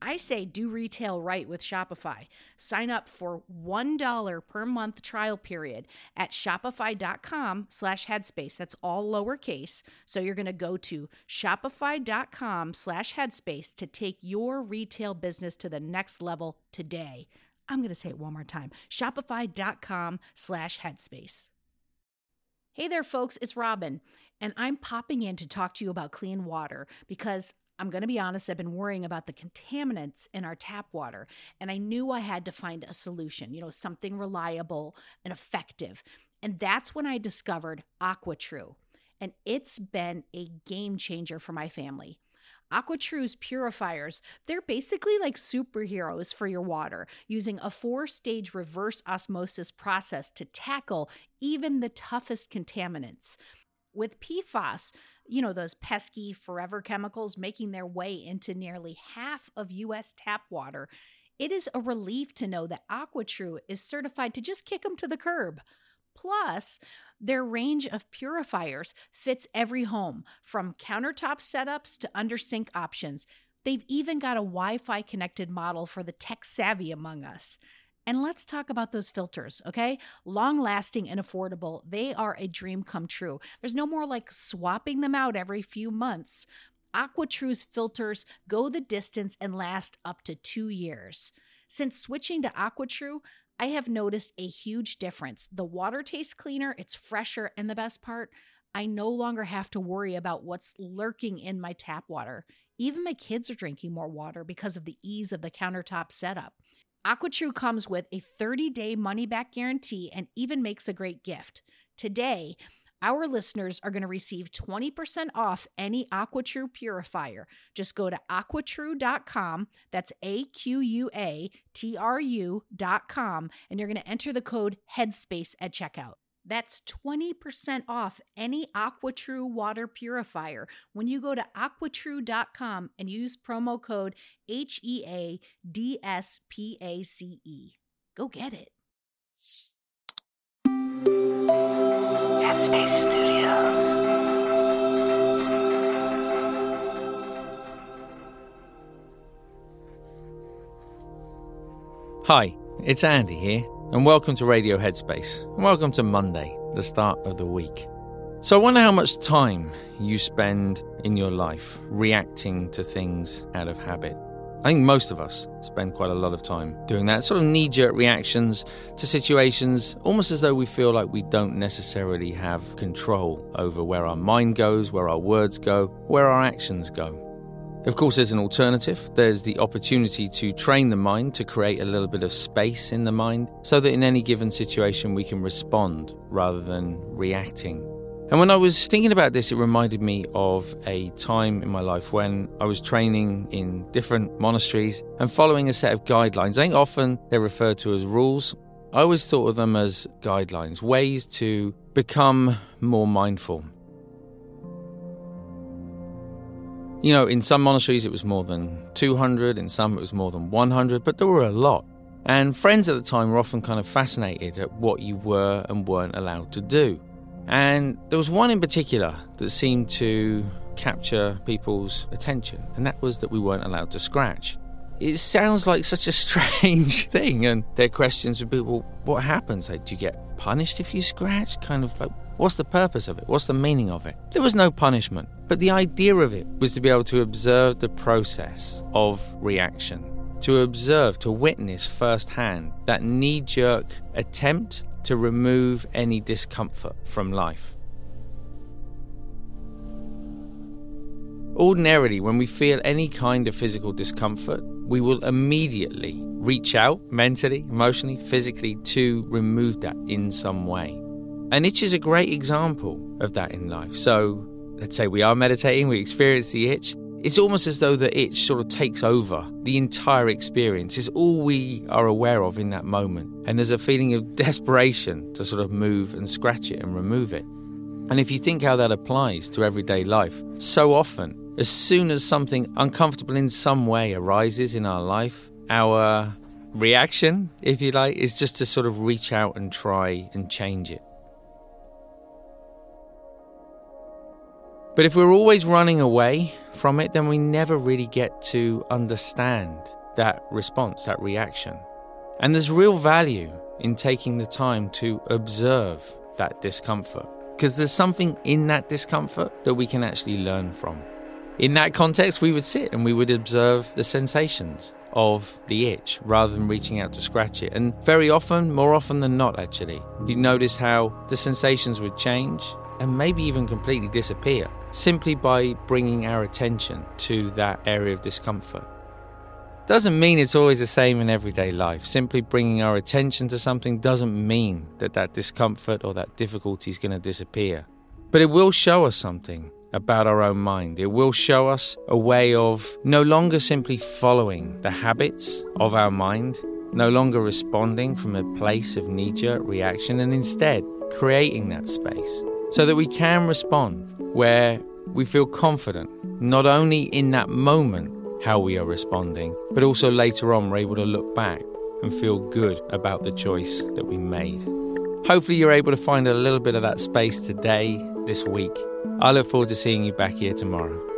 I say do retail right with Shopify. Sign up for $1 per month trial period at shopify.com slash headspace. That's all lowercase. So you're going to go to shopify.com slash headspace to take your retail business to the next level today. I'm going to say it one more time. Shopify.com slash headspace. Hey there, folks, it's Robin, and I'm popping in to talk to you about clean water because I'm going to be honest, I've been worrying about the contaminants in our tap water, and I knew I had to find a solution, you know, something reliable and effective. And that's when I discovered AquaTru, and it's been a game changer for my family. AquaTru's purifiers, they're basically like superheroes for your water, using a four stage reverse osmosis process to tackle even the toughest contaminants. With PFAS, you know, those pesky forever chemicals making their way into nearly half of US tap water, it is a relief to know that AquaTru is certified to just kick them to the curb. Plus, their range of purifiers fits every home, from countertop setups to under sink options. They've even got a Wi Fi connected model for the tech savvy among us. And let's talk about those filters, okay? Long lasting and affordable. They are a dream come true. There's no more like swapping them out every few months. AquaTru's filters go the distance and last up to two years. Since switching to AquaTru, I have noticed a huge difference. The water tastes cleaner, it's fresher, and the best part, I no longer have to worry about what's lurking in my tap water. Even my kids are drinking more water because of the ease of the countertop setup. AquaTru comes with a 30 day money back guarantee and even makes a great gift. Today, our listeners are going to receive 20% off any AquaTru purifier. Just go to aquatru.com. That's A Q U A T R U.com. And you're going to enter the code HEADSPACE at checkout. That's 20% off any AquaTru water purifier when you go to aquatru.com and use promo code H E A D S P A C E. Go get it. Headspace Studios. Hi, it's Andy here and welcome to Radio Headspace, and welcome to Monday, the start of the week. So, I wonder how much time you spend in your life reacting to things out of habit. I think most of us spend quite a lot of time doing that, sort of knee jerk reactions to situations, almost as though we feel like we don't necessarily have control over where our mind goes, where our words go, where our actions go. Of course, there's an alternative. There's the opportunity to train the mind to create a little bit of space in the mind so that in any given situation we can respond rather than reacting. And when I was thinking about this, it reminded me of a time in my life when I was training in different monasteries and following a set of guidelines. I think often they're referred to as rules. I always thought of them as guidelines, ways to become more mindful. You know, in some monasteries it was more than 200, in some it was more than 100, but there were a lot. And friends at the time were often kind of fascinated at what you were and weren't allowed to do. And there was one in particular that seemed to capture people's attention, and that was that we weren't allowed to scratch. It sounds like such a strange thing, and their questions would be, well, what happens? Like, do you get punished if you scratch? Kind of like, what's the purpose of it? What's the meaning of it? There was no punishment, but the idea of it was to be able to observe the process of reaction, to observe, to witness firsthand that knee jerk attempt to remove any discomfort from life. Ordinarily, when we feel any kind of physical discomfort, we will immediately reach out mentally, emotionally, physically to remove that in some way. An itch is a great example of that in life. So, let's say we are meditating, we experience the itch. It's almost as though the itch sort of takes over the entire experience. It's all we are aware of in that moment. And there's a feeling of desperation to sort of move and scratch it and remove it. And if you think how that applies to everyday life, so often as soon as something uncomfortable in some way arises in our life, our reaction, if you like, is just to sort of reach out and try and change it. But if we're always running away from it, then we never really get to understand that response, that reaction. And there's real value in taking the time to observe that discomfort because there's something in that discomfort that we can actually learn from. In that context, we would sit and we would observe the sensations of the itch rather than reaching out to scratch it. And very often, more often than not, actually, you'd notice how the sensations would change and maybe even completely disappear simply by bringing our attention to that area of discomfort. Doesn't mean it's always the same in everyday life. Simply bringing our attention to something doesn't mean that that discomfort or that difficulty is going to disappear. But it will show us something about our own mind. It will show us a way of no longer simply following the habits of our mind, no longer responding from a place of knee jerk reaction, and instead creating that space so that we can respond where we feel confident, not only in that moment how we are responding, but also later on we're able to look back and feel good about the choice that we made. Hopefully, you're able to find a little bit of that space today, this week. I look forward to seeing you back here tomorrow.